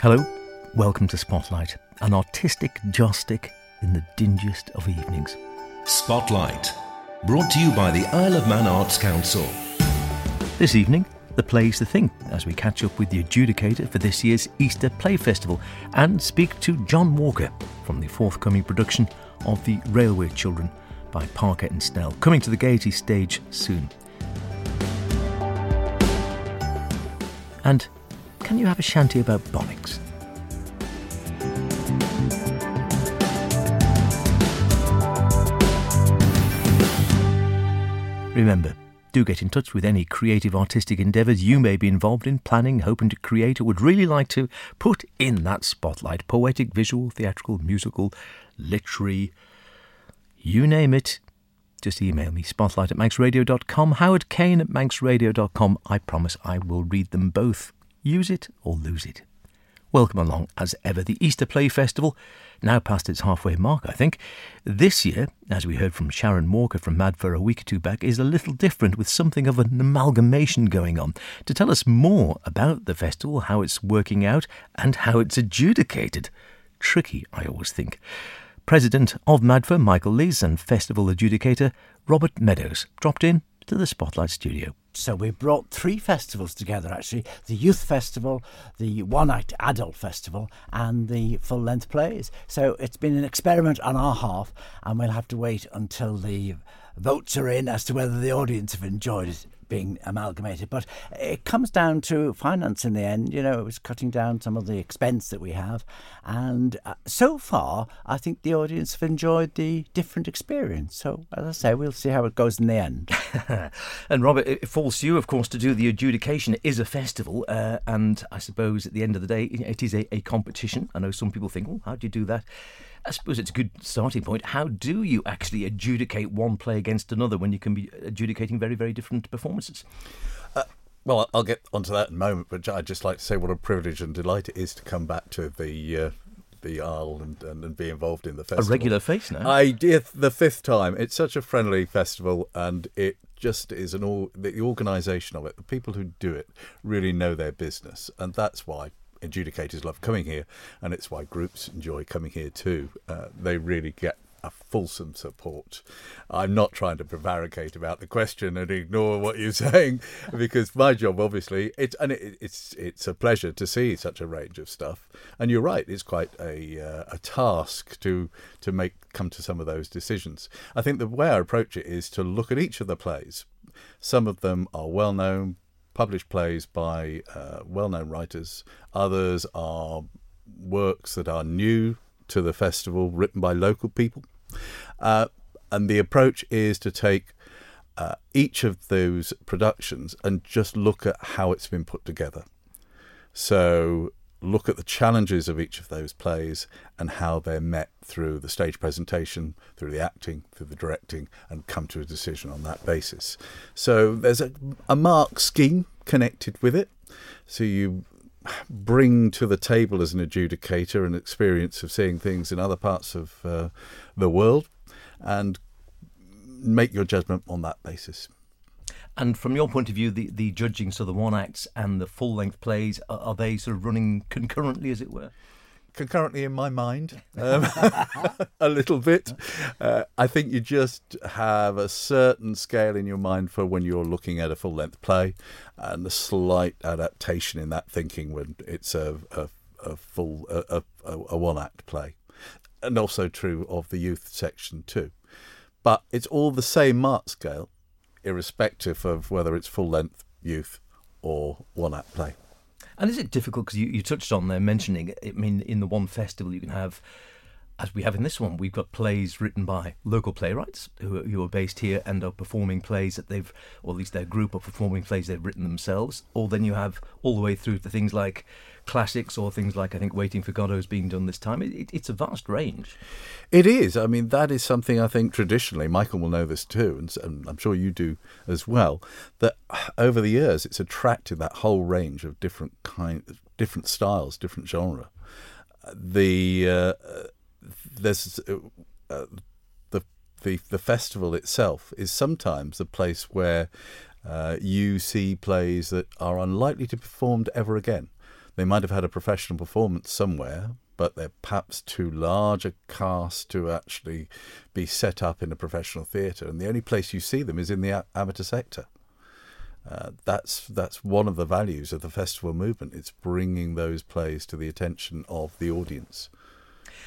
Hello, welcome to Spotlight, an artistic joystick in the dingiest of evenings. Spotlight, brought to you by the Isle of Man Arts Council. This evening, the play's the thing as we catch up with the adjudicator for this year's Easter Play Festival and speak to John Walker from the forthcoming production of The Railway Children by Parker and Snell, coming to the Gaiety stage soon. And can you have a shanty about Bonnags? Remember, do get in touch with any creative artistic endeavours you may be involved in, planning, hoping to create, or would really like to put in that spotlight poetic, visual, theatrical, musical, literary, you name it. Just email me, spotlight at manxradio.com, Howard Caine at manxradio.com. I promise I will read them both. Use it or lose it. Welcome along, as ever, the Easter Play Festival, now past its halfway mark, I think. This year, as we heard from Sharon Walker from Madfer a week or two back, is a little different with something of an amalgamation going on. To tell us more about the festival, how it's working out, and how it's adjudicated. Tricky, I always think. President of Madfer, Michael Lees, and festival adjudicator Robert Meadows dropped in to the Spotlight studio. So we brought three festivals together actually the Youth Festival, the One Act Adult Festival, and the full length plays. So it's been an experiment on our half, and we'll have to wait until the votes are in as to whether the audience have enjoyed it being amalgamated. But it comes down to finance in the end. You know, it was cutting down some of the expense that we have. And uh, so far, I think the audience have enjoyed the different experience. So, as I say, we'll see how it goes in the end. and Robert, it falls to you, of course, to do the adjudication. It is a festival. Uh, and I suppose at the end of the day, it is a, a competition. I know some people think, oh, how do you do that? I suppose it's a good starting point. How do you actually adjudicate one play against another when you can be adjudicating very, very different performances? Uh, well, I'll get onto that in a moment, but I'd just like to say what a privilege and delight it is to come back to the uh, the Isle and, and, and, be involved in the festival. A regular face now. I did the fifth time. It's such a friendly festival, and it just is an all the organisation of it. The people who do it really know their business, and that's why adjudicators love coming here, and it's why groups enjoy coming here too. Uh, they really get a fulsome support. I'm not trying to prevaricate about the question and ignore what you're saying, because my job, obviously, it's and it, it's it's a pleasure to see such a range of stuff. And you're right, it's quite a uh, a task to to make come to some of those decisions. I think the way I approach it is to look at each of the plays. Some of them are well known, published plays by uh, well known writers, others are works that are new to the festival, written by local people. Uh, and the approach is to take uh, each of those productions and just look at how it's been put together. So, look at the challenges of each of those plays and how they're met through the stage presentation, through the acting, through the directing, and come to a decision on that basis. So there's a, a mark scheme connected with it. So you bring to the table as an adjudicator an experience of seeing things in other parts of uh, the world and make your judgment on that basis. And from your point of view, the, the judging, so the one acts and the full length plays, are, are they sort of running concurrently, as it were? concurrently in my mind um, a little bit. Uh, I think you just have a certain scale in your mind for when you're looking at a full length play and a slight adaptation in that thinking when it's a, a, a full, a, a, a one act play. And also true of the youth section too. But it's all the same mark scale irrespective of whether it's full length youth or one act play. And is it difficult because you, you touched on there mentioning? I mean, in the one festival you can have, as we have in this one, we've got plays written by local playwrights who are, who are based here and are performing plays that they've, or at least their group are performing plays they've written themselves. Or then you have all the way through to things like classics or things like I think Waiting for Godot is being done this time. It, it, it's a vast range. It is. I mean, that is something I think traditionally, Michael will know this too, and, and I'm sure you do as well, that over the years it's attracted that whole range of different kind, different styles, different genre. The uh, there's uh, uh, the, the the festival itself is sometimes a place where uh, you see plays that are unlikely to be performed ever again They might have had a professional performance somewhere, but they're perhaps too large a cast to actually be set up in a professional theatre. And the only place you see them is in the a- amateur sector. Uh, that's that's one of the values of the festival movement. It's bringing those plays to the attention of the audience.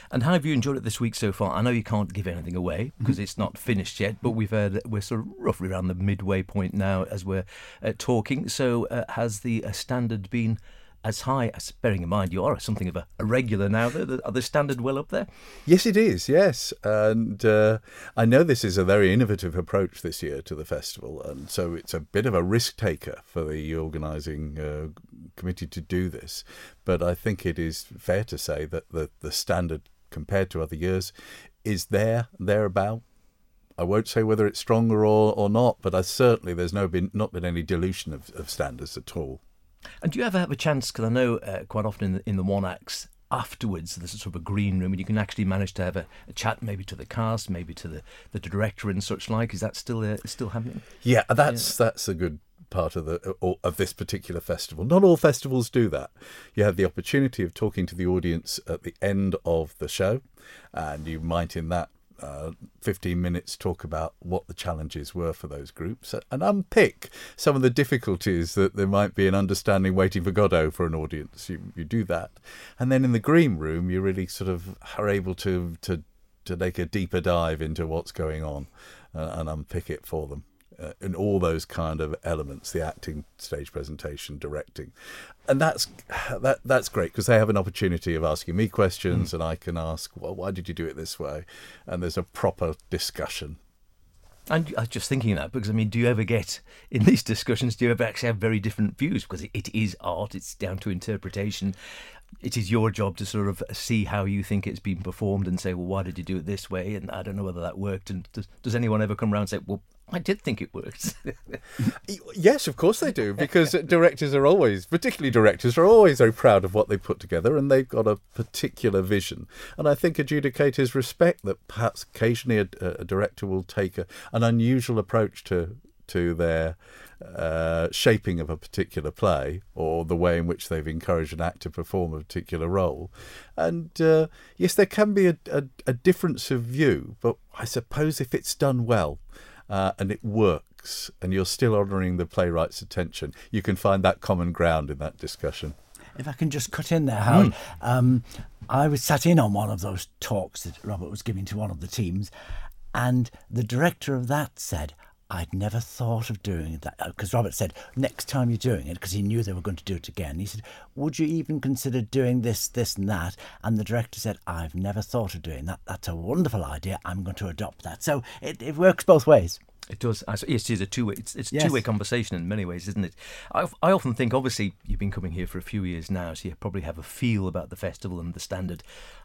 And how have you enjoyed it this week so far? I know you can't give anything away because Mm-hmm. it's not finished yet, but we've heard we're sort of roughly around the midway point now as we're uh, talking. So uh, has the uh, standard been as high as, bearing in mind you are something of a, a regular now, the, are the standard well up there? Yes, it is. Yes, and uh, I know this is a very innovative approach this year to the festival, and so it's a bit of a risk taker for the organising uh, committee to do this. But I think it is fair to say that the the standard compared to other years is there thereabout. I won't say whether it's stronger or, or not, but I certainly there's no been not been any dilution of, of standards at all. And do you ever have a chance? Because I know uh, quite often in the, in the one acts afterwards, there's a sort of a green room, and you can actually manage to have a, a chat, maybe to the cast, maybe to the, the director and such like. Is that still uh, still happening? Yeah, that's that's a good part of the of this particular festival. Not all festivals do that. You have the opportunity of talking to the audience at the end of the show, and you might in that. Uh, 15 minutes talk about what the challenges were for those groups and unpick some of the difficulties that there might be in understanding waiting for Godot for an audience. You, you do that. And then in the green room, you really sort of are able to, to, to take a deeper dive into what's going on uh, and unpick it for them uh, in all those kind of elements the acting stage presentation directing and that's that that's great because they have an opportunity of asking me questions and I can ask well why did you do it this way and there's a proper discussion And I was just thinking that because I mean, do you ever get in these discussions? Do you ever actually have very different views? Because it, it is art; it's down to interpretation. It is your job to sort of see how you think it's been performed and say, "Well, why did you do it this way?" And I don't know whether that worked. And does, does anyone ever come around and say, "Well, I did think it worked"? Yes, of course they do, because directors are always, particularly directors, are always very proud of what they put together and they've got a particular vision. And I think adjudicators respect that perhaps occasionally a, a director will take a, an unusual approach to to their uh, shaping of a particular play or the way in which they've encouraged an actor to perform a particular role. And uh, yes, there can be a, a, a difference of view, but I suppose if it's done well uh, and it works and you're still honouring the playwright's attention, you can find that common ground in that discussion. If I can just cut in there, Howard, um, I was sat in on one of those talks that Robert was giving to one of the teams, and the director of that said, I'd never thought of doing that. Uh, because Robert said, next time you're doing it, because he knew they were going to do it again, he said, Would you even consider doing this, this, and that? And the director said, I've never thought of doing that. That's a wonderful idea. I'm going to adopt that. So it, it works both ways. It does. I s- Yes, it is a two-way. It's, it's a Yes. two-way conversation in many ways, isn't it? I, I often think, obviously, you've been coming here for a few years now, so you probably have a feel about the festival and the standard.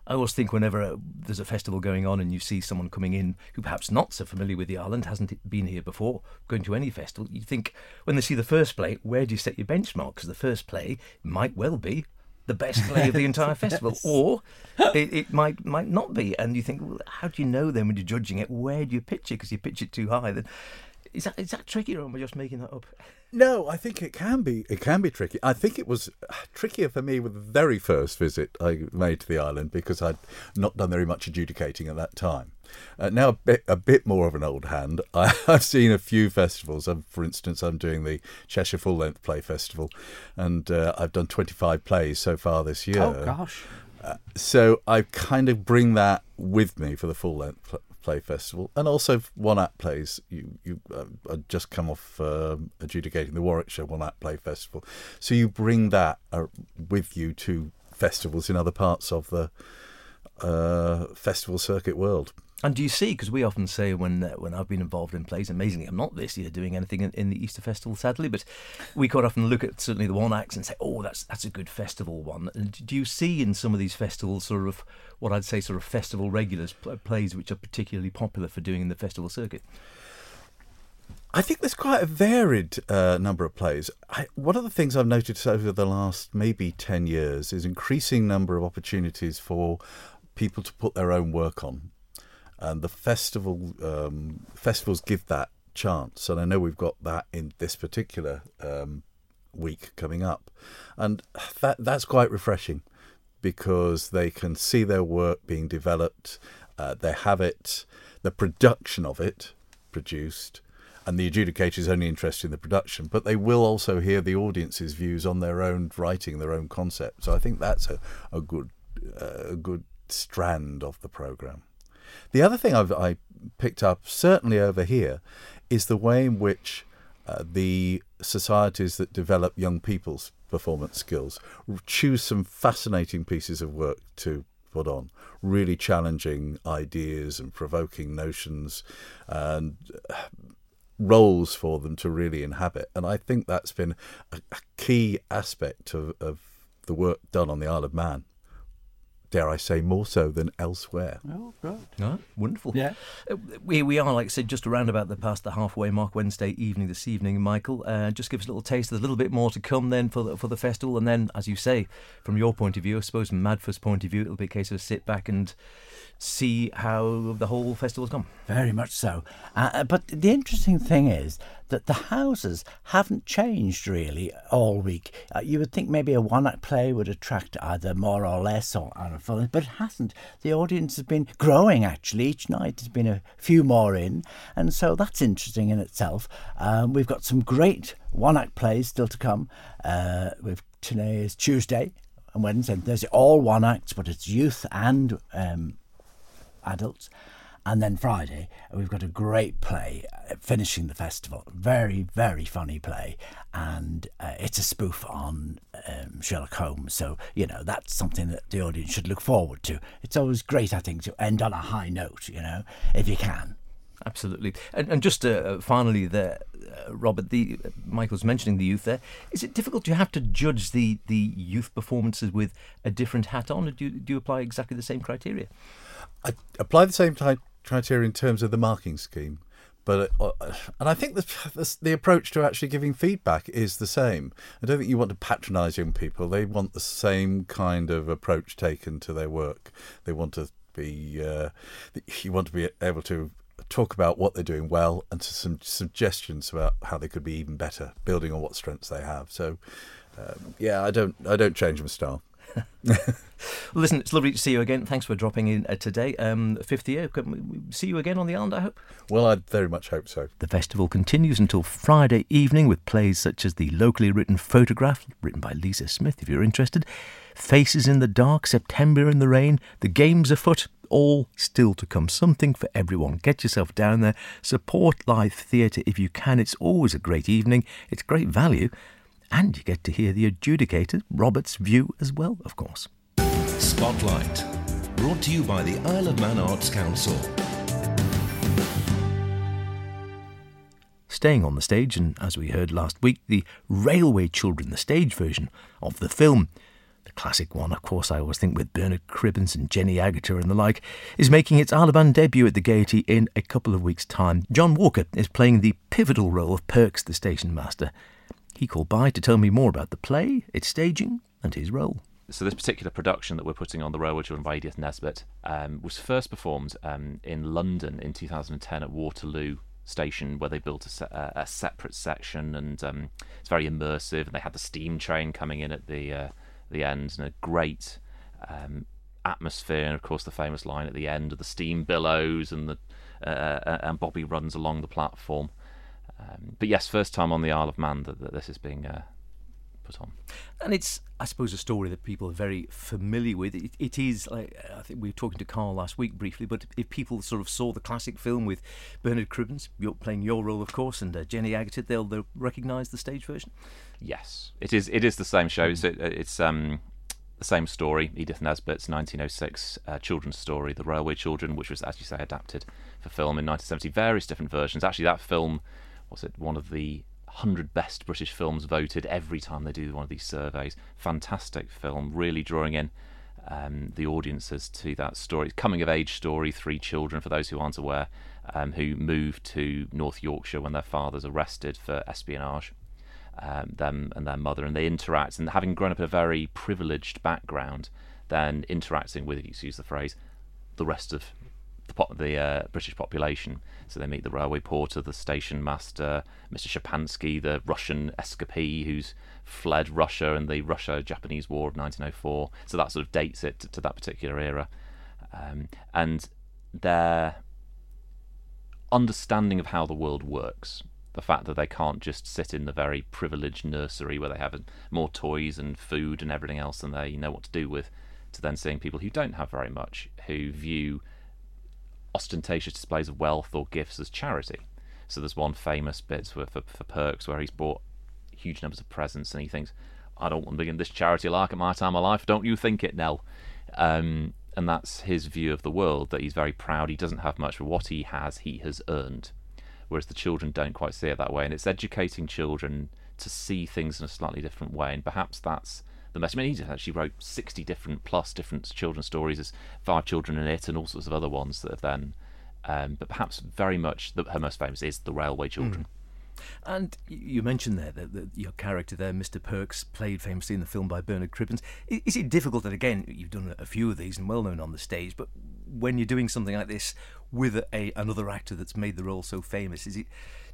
I always think whenever uh there's a festival going on and you see someone coming in who perhaps not so familiar with the island, hasn't been here before, going to any festival, you think when they see the first play, where do you set your benchmark? Because the first play might well be the best play of the entire festival, or it, it might might not be. And you think, well, how do you know then when you're judging it? Where do you pitch it? Because you pitch it too high, then is that is that tricky, or am I just making that up? No, I think it can be. It can be tricky. I think it was trickier for me with the very first visit I made to the island because I'd not done very much adjudicating at that time. Uh, now a bit, a bit more of an old hand. I, I've seen a few festivals. I'm, for instance, I'm doing the Cheshire Full Length Play Festival, and uh, I've done 25 plays so far this year. Oh, gosh. so I kind of bring that with me for the full length pl- play festival, and also one act plays. You you uh, just come off um adjudicating the Warwickshire one act play festival, so you bring that uh, with you to festivals in other parts of the uh, festival circuit world. And do you see? Because we often say when uh, when I've been involved in plays, amazingly, I'm not this year doing anything in, in the Easter Festival, sadly, but we quite often look at certainly the one acts and say, "Oh, that's that's a good festival one." And do you see in some of these festivals sort of what I'd say sort of festival regulars pl- plays which are particularly popular for doing in the festival circuit? I think there's quite a varied uh, number of plays. I, one of the things I've noticed over the last maybe 10 years is increasing number of opportunities for people to put their own work on. And the festival um, festivals give that chance. And I know we've got that in this particular um, week coming up, and that that's quite refreshing because they can see their work being developed, uh, they have it, the production of it produced, and the adjudicator is only interested in the production, but they will also hear the audience's views on their own writing, their own concept. So I think that's a, a good uh, a good strand of the program. The other thing I've I picked up, certainly over here, is the way in which uh, the societies that develop young people's performance skills choose some fascinating pieces of work to put on, really challenging ideas and provoking notions and uh, roles for them to really inhabit. And I think that's been a, a key aspect of, of the work done on the Isle of Man dare I say, more so than elsewhere. Oh, good. Oh, wonderful. Yeah. Uh, we, we are, like I said, just around about the past the halfway mark Wednesday evening this evening, Michael. Uh, just give us a little taste. There's a little bit more to come then for the, for the festival. And then, as you say, from your point of view, I suppose from Madford's point of view, it'll be a case of sit back and see how the whole festival's gone. Very much so. Uh, uh, but the interesting thing is that the houses haven't changed really all week. Uh, you would think maybe a one act play would attract either more or less or, but it hasn't. The audience has been growing actually. Each night there's been a few more in, and so that's interesting in itself. Um, we've got some great one act plays still to come. Uh, with today is Tuesday and Wednesday. There's all one acts, but it's youth and um, adults. And then Friday, we've got a great play uh, finishing the festival. Very, very funny play. And uh, it's a spoof on um, Sherlock Holmes. So, you know, that's something that the audience should look forward to. It's always great, I think, to end on a high note, you know, if you can. Absolutely, and, and just uh, finally, there, uh, Robert, the uh, Michael's mentioning the youth. There is it difficult? Do you have to judge the the youth performances with a different hat on, or do you, do you apply exactly the same criteria? I apply the same type criteria in terms of the marking scheme. But uh, and I think the, the, the approach to actually giving feedback is the same. I don't think you want to patronise young people. They want the same kind of approach taken to their work. They want to be uh, you want to be able to talk about what they're doing well and to some suggestions about how they could be even better, building on what strengths they have. So, um, yeah, I don't I don't change my style. Well, listen, it's lovely to see you again. Thanks for dropping in uh, today. Um, fifth year. Can we see you again on the island, I hope? Well, I very much hope so. The festival continues until Friday evening with plays such as the locally written Photograph, written by Lisa Smith, if you're interested, Faces in the Dark, September in the Rain, The Games Afoot, all still to come. Something for everyone. Get yourself down there. Support live theatre if you can. It's always a great evening. It's great value. And you get to hear the adjudicator, Robert's view as well, of course. Spotlight, brought to you by the Isle of Man Arts Council. Staying on the stage, and as we heard last week, the Railway Children, the stage version of the film. The classic one, of course, I always think with Bernard Cribbins and Jenny Agutter and the like, is making its Isle of Man debut at the Gaiety in a couple of weeks' time. John Walker is playing the pivotal role of Perks, the station master. He called by to tell me more about the play, its staging, and his role. So this particular production that we're putting on the Railway Children by Edith Nesbit um, was first performed um, in London in 2010 at Waterloo Station, where they built a, se- a separate section, and um, it's very immersive. And they had the steam train coming in at the uh, the end, and a great um, atmosphere, and of course the famous line at the end of the steam billows, and the uh, uh and Bobby runs along the platform. Um, but yes, first time on the Isle of Man that, that this is being uh, put on. And it's, I suppose, a story that people are very familiar with. It, it is, like, I think we were talking to Carl last week briefly, but if people sort of saw the classic film with Bernard Cribbins, you're playing your role, of course, and uh, Jenny Agutter, they'll, they'll recognise the stage version. Yes, it is. It is the same show. It's, it's um, the same story. Edith Nesbit's 1906 uh, children's story, The Railway Children, which was, as you say, adapted for film in 1970. Various different versions. Actually, that film was it one of the 100 best British films voted every time they do one of these surveys. Fantastic film, really drawing in um, the audiences to that story. Coming of age story, three children, for those who aren't aware, um, who moved to North Yorkshire when their father's arrested for espionage. Um, them and their mother, and they interact, and having grown up in a very privileged background, then interacting with, excuse the phrase, the rest of the uh, British population. So they meet the railway porter, the station master, Mr. Szczepansky, the Russian escapee who's fled Russia in the Russia-Japanese War of 1904. So that sort of dates it to, to that particular era, um, and their understanding of how the world works. The fact that they can't just sit in the very privileged nursery where they have more toys and food and everything else than they know what to do with, to then seeing people who don't have very much, who view ostentatious displays of wealth or gifts as charity. So there's one famous bit for, for, for Perks where he's bought huge numbers of presents and he thinks, I don't want to begin this charity like at my time of life. Don't you think it, Nell? Um, and that's his view of the world that he's very proud he doesn't have much, but what he has, he has earned. Whereas the children don't quite see it that way. And it's educating children to see things in a slightly different way. And perhaps that's the message. I mean, he actually wrote 60 different plus different children's stories. There's Five Children and It and all sorts of other ones that have then. Um, but perhaps very much the, her most famous is The Railway Children. Mm. And you mentioned there that, that, your character there, Mr. Perks, played famously in the film by Bernard Cribbins. Is it difficult that, again, you've done a few of these and well known on the stage, but when you're doing something like this with a, another actor that's made the role so famous, is it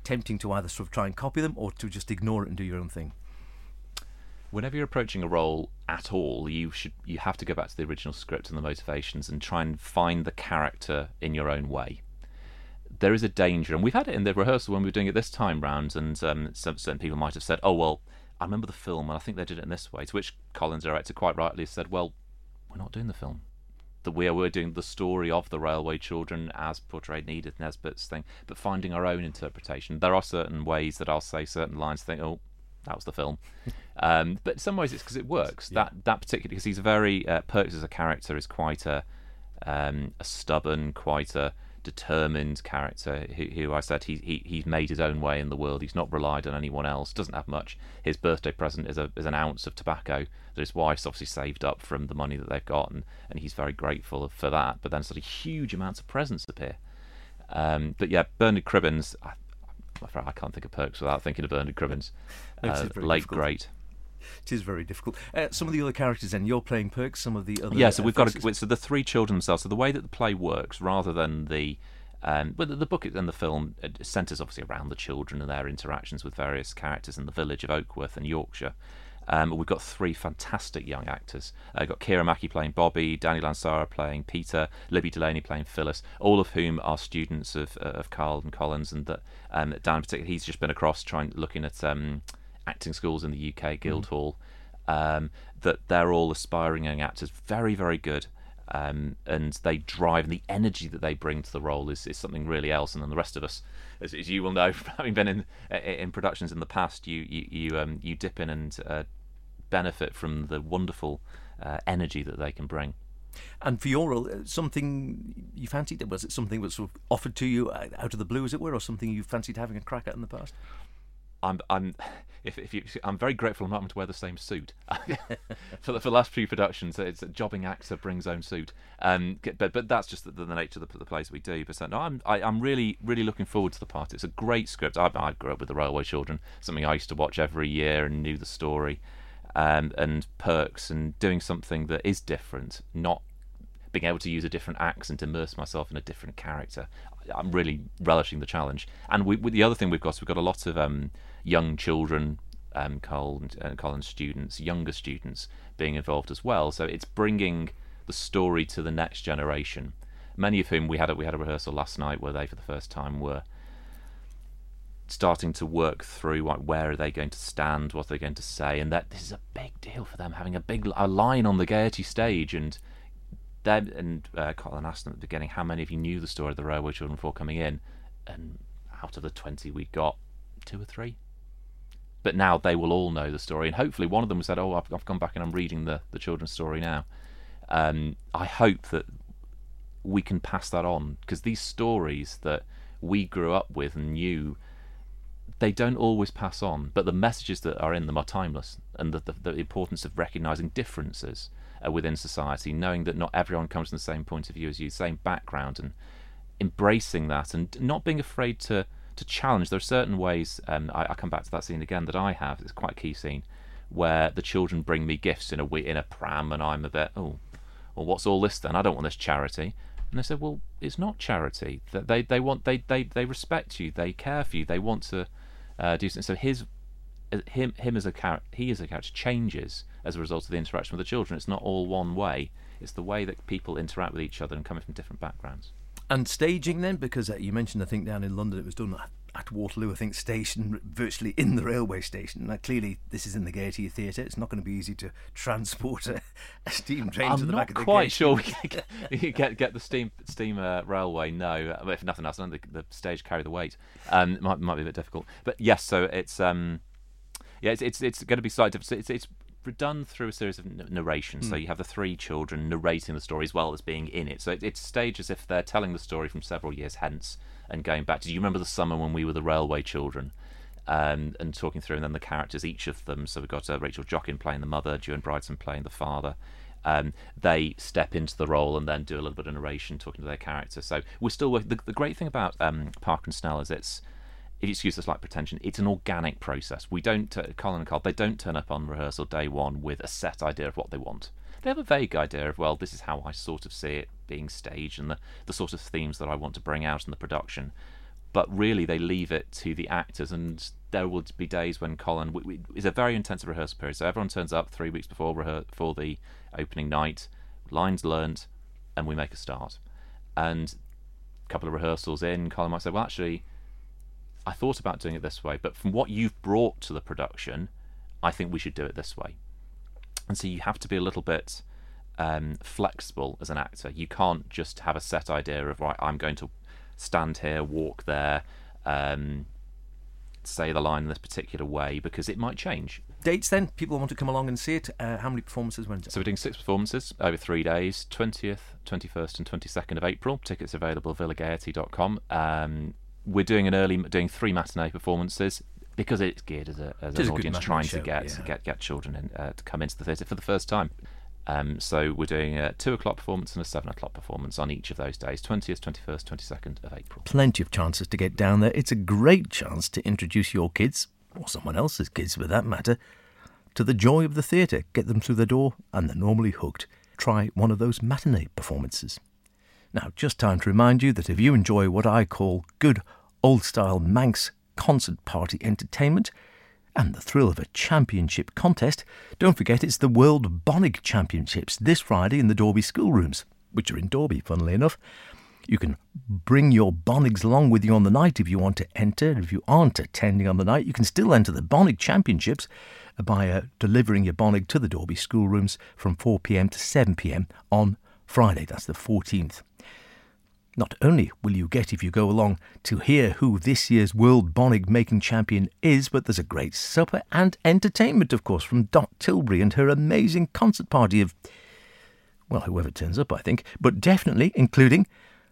tempting to either sort of try and copy them or to just ignore it and do your own thing? Whenever you're approaching a role at all, you should you have to go back to the original script and the motivations and try and find the character in your own way. There is a danger, and we've had it in the rehearsal when we were doing it this time round, and um, some, certain people might have said, "Oh well, I remember the film, and I think they did it in this way." To which Colin's, director quite rightly said, "Well, we're not doing the film. That we are we're doing the story of the railway children as portrayed in Edith Nesbit's thing, but finding our own interpretation. There are certain ways that I'll say certain lines, think, oh, that was the film. Um, but in some ways, it's because it works. Yeah. That that particular because he's a very uh, Perks as a character is quite a um, a stubborn, quite a determined character who, who I said he, he he's made his own way in the world. He's not relied on anyone else. Doesn't have much. His birthday present is a is an ounce of tobacco that his wife's obviously saved up from the money that they've got, and, and he's very grateful for that. But then sort of huge amounts of presents appear. Um, but yeah, Bernard Cribbins, I, I can't think of Perks without thinking of Bernard Cribbins. Uh, late difficult. great. It is very difficult. Uh, some of the other characters, then you're playing Perks. Some of the other. Yeah, so we've got a, so the three children themselves. So the way that the play works, rather than the um, but the book and the film centres obviously around the children and their interactions with various characters in the village of Oakworth and Yorkshire. Um, we've got three fantastic young actors. Uh, we've got Kira Mackey playing Bobby, Danny Lansara playing Peter, Libby Delaney playing Phyllis, all of whom are students of uh, of Carl and Colin's, and that um, Dan in particular, he's just been across trying looking at um, acting schools in the UK, Guildhall. Mm. Um, that they're all aspiring young actors, very very good. Um, and they drive and the energy that they bring to the role is, is something really else. And then the rest of us, as, as you will know from having been in in productions in the past, you you you, um, you dip in and uh, benefit from the wonderful uh, energy that they can bring. And for your role, uh, something you fancied? Was it something that was sort of offered to you uh, out of the blue, as it were, or something you fancied having a crack at in the past? I'm I'm if, if you I'm very grateful I'm not having to wear the same suit for the for the last few productions. It's a jobbing actor brings own suit, um, but but that's just the, the nature of the, the plays we do. But no, I'm I, am i am really really looking forward to the part. It's a great script. I, I grew up with the Railway Children, something I used to watch every year and knew the story, um, and perks and doing something that is different, not being able to use a different accent, immerse myself in a different character. I'm really relishing the challenge. And we, the other thing we've got, we've got a lot of um, young children, um, Colin's, uh, students, younger students being involved as well. So it's bringing the story to the next generation. Many of whom we had a, we had a rehearsal last night where they, for the first time, were starting to work through like, where are they going to stand, what are they going to say, and that this is a big deal for them having a big a line on the Gaiety stage and them and uh, Colin asked them at the beginning how many of you knew the story of the Railway Children before coming in, and out of the twenty we got two or three. But now they will all know the story, and hopefully one of them said, "Oh, I've, I've gone back and I'm reading the the children's story now." Um, I hope that we can pass that on because these stories that we grew up with and knew they don't always pass on, but the messages that are in them are timeless, and the, the, the importance of recognizing differences uh, within society, knowing that not everyone comes from the same point of view as you, same background, and embracing that, and not being afraid to to challenge. There are certain ways. Um, I, I, come back to that scene again that I have. It's quite a key scene where the children bring me gifts in a in a pram, and I'm a bit oh, well, what's all this then? I don't want this charity. And they said, well, it's not charity. That they they want they they they respect you. They care for you. They want to uh, do something. So his uh, him him as a character he as a character changes as a result of the interaction with the children. It's not all one way. It's the way that people interact with each other and coming from different backgrounds. And staging then, because uh, you mentioned, I think down in London it was done at Waterloo, I think, station, virtually in the railway station. Now, clearly, this is in the Gaiety Theatre. It's not going to be easy to transport a, a steam train I'm to the back of the quite Gaiety. sure we can get, get get the steam steam uh, railway. No, if nothing else, I the stage carry the weight. Um, it might might be a bit difficult, but yes. So it's um, yeah, it's it's, it's going to be slightly different. It's it's done through a series of narrations. So you have the three children narrating the story as well as being in it. So it, it's staged as if they're telling the story from several years hence and going back. Do you remember the summer when we were the railway children? Um, and talking through, and then the characters, each of them. So we've got uh, Rachel Jockin playing the mother, Joan Bridson playing the father. Um, they step into the role and then do a little bit of narration, talking to their character. So we're still working. The, the great thing about um, Parker and Snell is it's excuse the slight pretension, it's an organic process. We don't, uh, Colin and Carl, they don't turn up on rehearsal day one with a set idea of what they want. They have a vague idea of, well, this is how I sort of see it being staged and the, the sort of themes that I want to bring out in the production. But really, they leave it to the actors, and there will be days when Colin we, we, it's a very intensive rehearsal period. So everyone turns up three weeks before rehe- for the opening night, lines learnt, and we make a start. And a couple of rehearsals in, Colin might say, well, actually, I thought about doing it this way, but from what you've brought to the production, I think we should do it this way. And so you have to be a little bit um, flexible as an actor. You can't just have a set idea of right. I'm going to stand here, walk there, um, say the line in this particular way because it might change. Dates then? People want to come along and see it. Uh, how many performances? When's it? So we're doing six performances over three days: twentieth, twenty-first, and twenty-second of April. Tickets available at villagaiety.com. Um, we're doing an early, doing three matinee performances because it's geared as, a, as an audience trying show, to get yeah. get get children in, uh, to come into the theatre for the first time. Um, so we're doing a two o'clock performance and a seven o'clock performance on each of those days: twentieth, twenty-first, twenty-second of April. Plenty of chances to get down there. It's a great chance to introduce your kids, or someone else's kids for that matter, to the joy of the theatre. Get them through the door, and they're normally hooked. Try one of those matinee performances. Now, just time to remind you that if you enjoy what I call good old style Manx concert party entertainment and the thrill of a championship contest, don't forget it's the World Bonnag Championships this Friday in the Dalby schoolrooms, which are in Dalby, funnily enough. You can bring your Bonnags along with you on the night if you want to enter. If you aren't attending on the night, you can still enter the Bonnag Championships by uh, delivering your Bonnag to the Dalby schoolrooms from 4pm to 7pm on Friday. That's the 14th. Not only will you get, if you go along, to hear who this year's World Bonnag Making Champion is, but there's a great supper and entertainment, of course, from Dot Tilbury and her amazing concert party of, well, whoever turns up, I think, but definitely including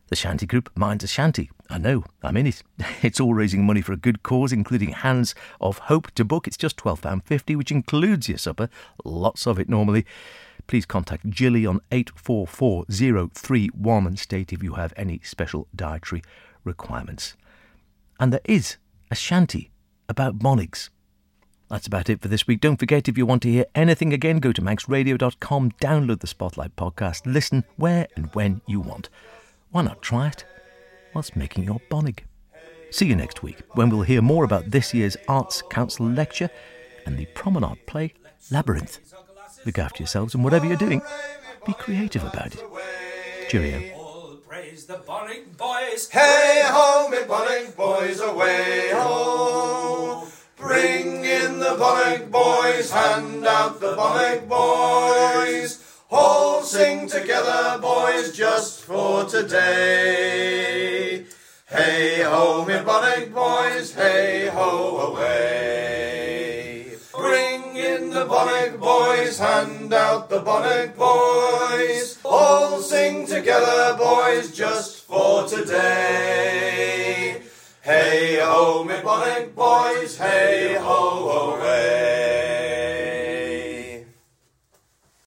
the shanty group Minds a Shanty. I know, I'm in it. It's all raising money for a good cause, including Hands of Hope to book. It's just £12.50, which includes your supper, lots of it normally. Please contact Jilly on 844031 and state if you have any special dietary requirements. And there is a shanty about Bonnags. That's about it for this week. Don't forget, if you want to hear anything again, go to manxradio.com, download the Spotlight podcast, listen where and when you want. Why not try it whilst making your Bonnag? See you next week when we'll hear more about this year's Arts Council lecture and the promenade play Labyrinth. Look after yourselves and whatever you're doing, be creative about it. Cheerio. Praise the Bonnag boys. Hey ho, me Bonnag boys, away ho! Bring in the Bonnag boys, hand out the Bonnag boys. All sing together, boys, just for today. Hey ho, me Bonnag boys, hey ho, away the bonnet boys, hand out the bonnet boys. All sing together, boys, just for today. Hey ho, me bonnet boys, hey ho, hooray.